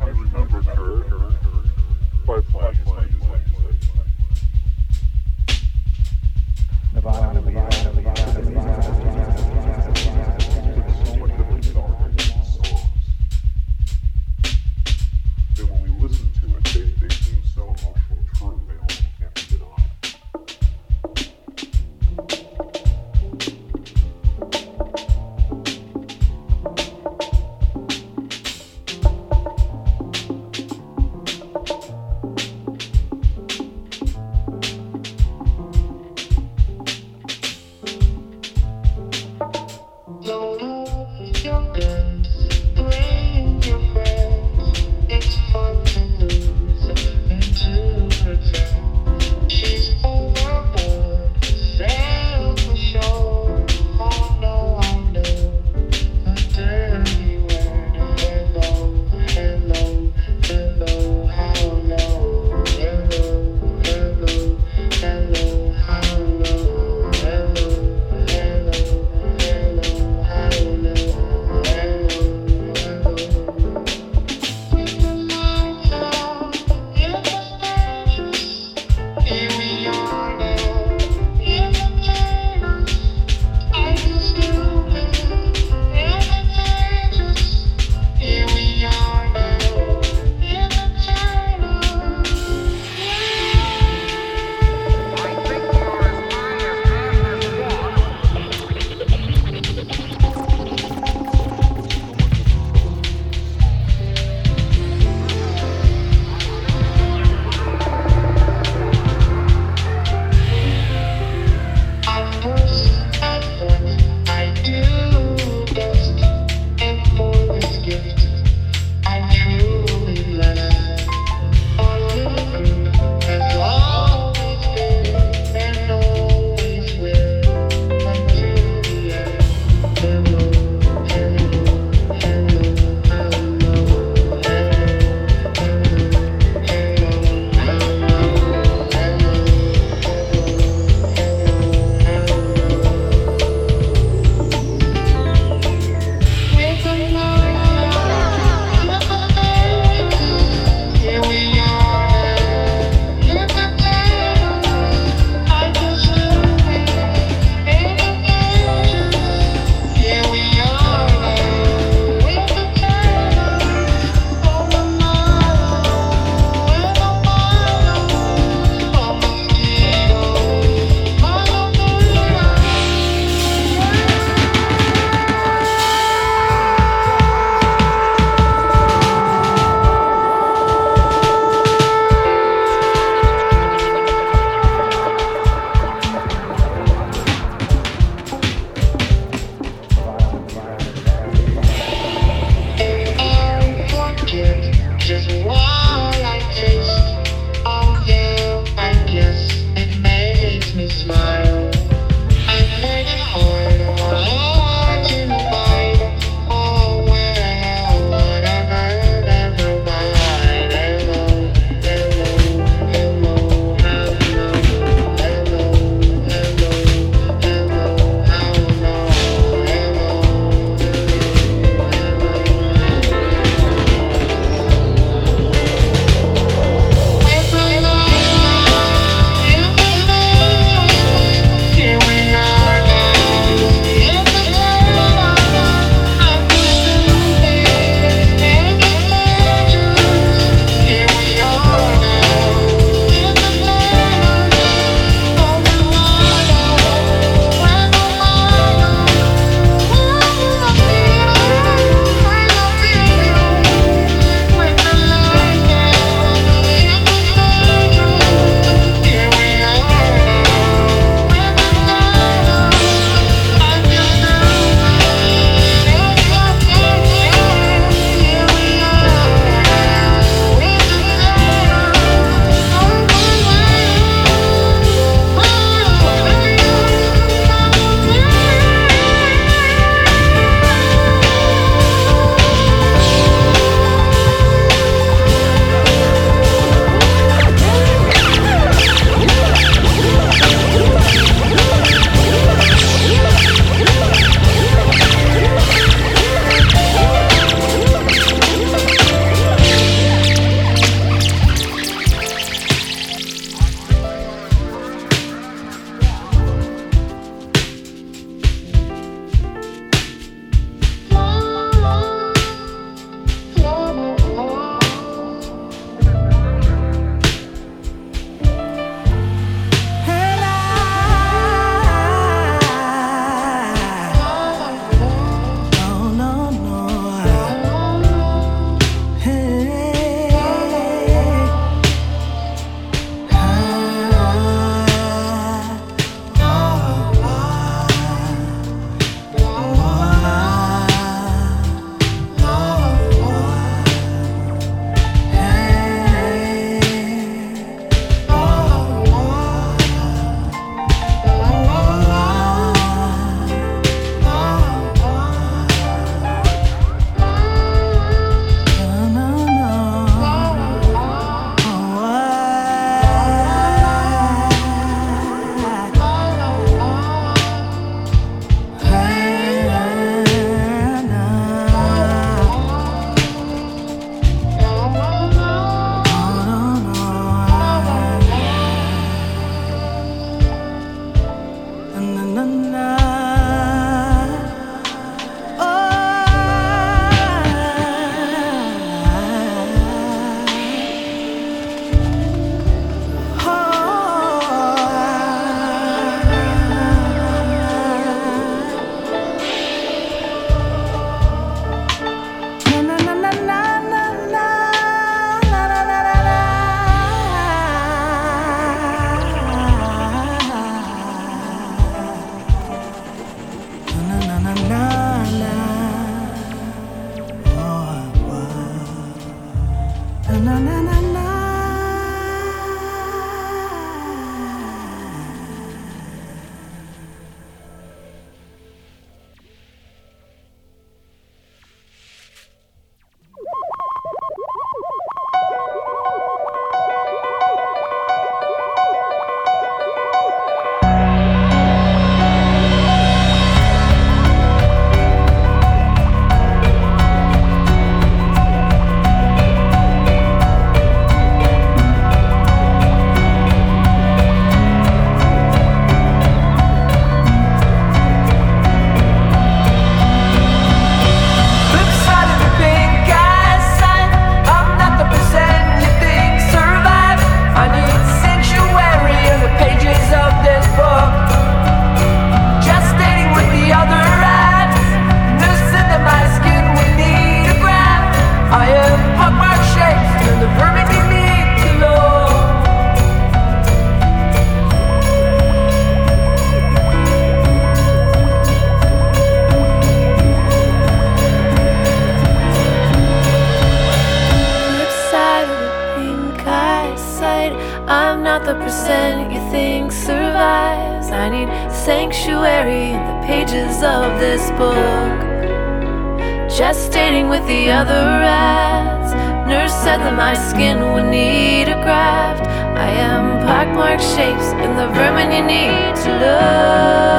I remember her by flashlight. Nevada, Nevada. The other rats. Nurse said that my skin would need a graft. I am pockmarked shapes in the vermin you need to love.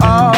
All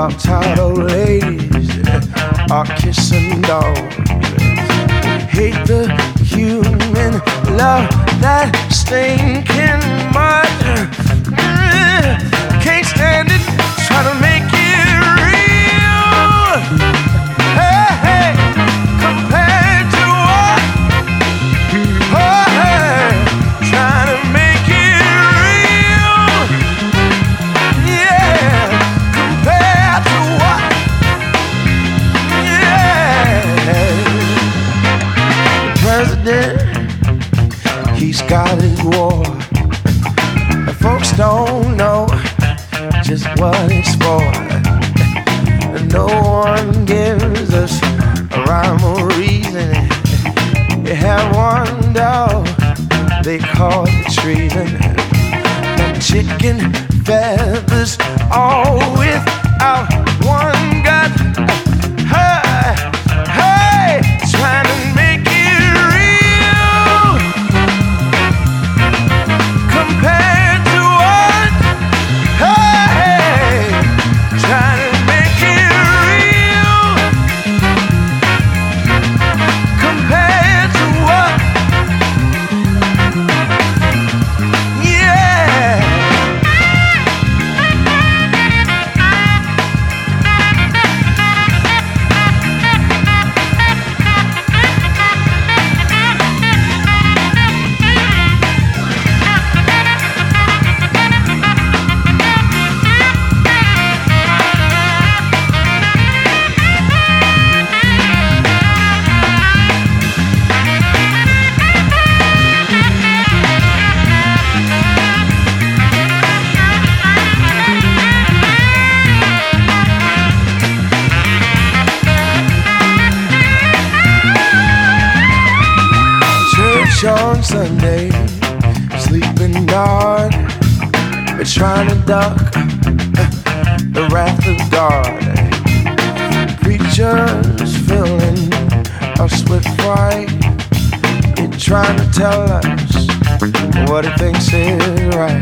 while tired old ladies are kissing dogs. Hate the human love that stinking mud. Can't stand it, try to make his war. And folks don't know just what it's for. And no one gives us a rhyme or reason. You have one dog, they call it treason. Them chicken the wrath of God. Preachers filling us with fright, he trying to tell us what he thinks is right.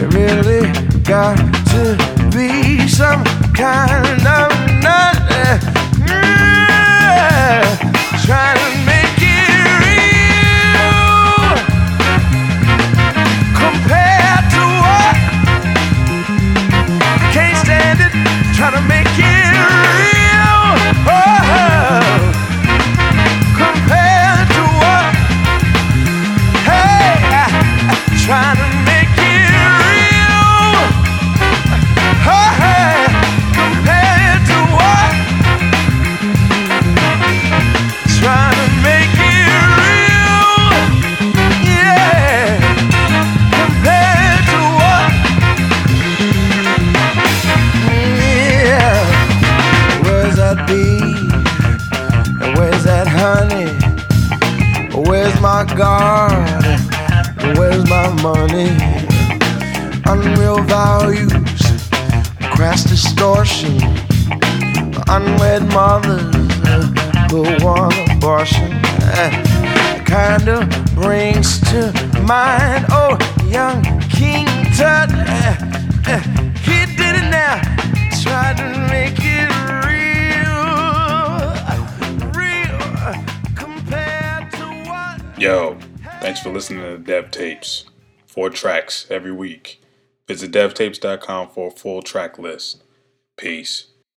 It really got to be some kind of nut. Yeah, trying to Unreal values, crass distortion, unwed mothers who want abortion. Kinda brings to mind, oh, young King Tut. He did it now, tried to make it real, real, compared to what? Yo, thanks for listening to Dev Tapes. Four tracks every week. Visit devtapes.com for a full track list. Peace.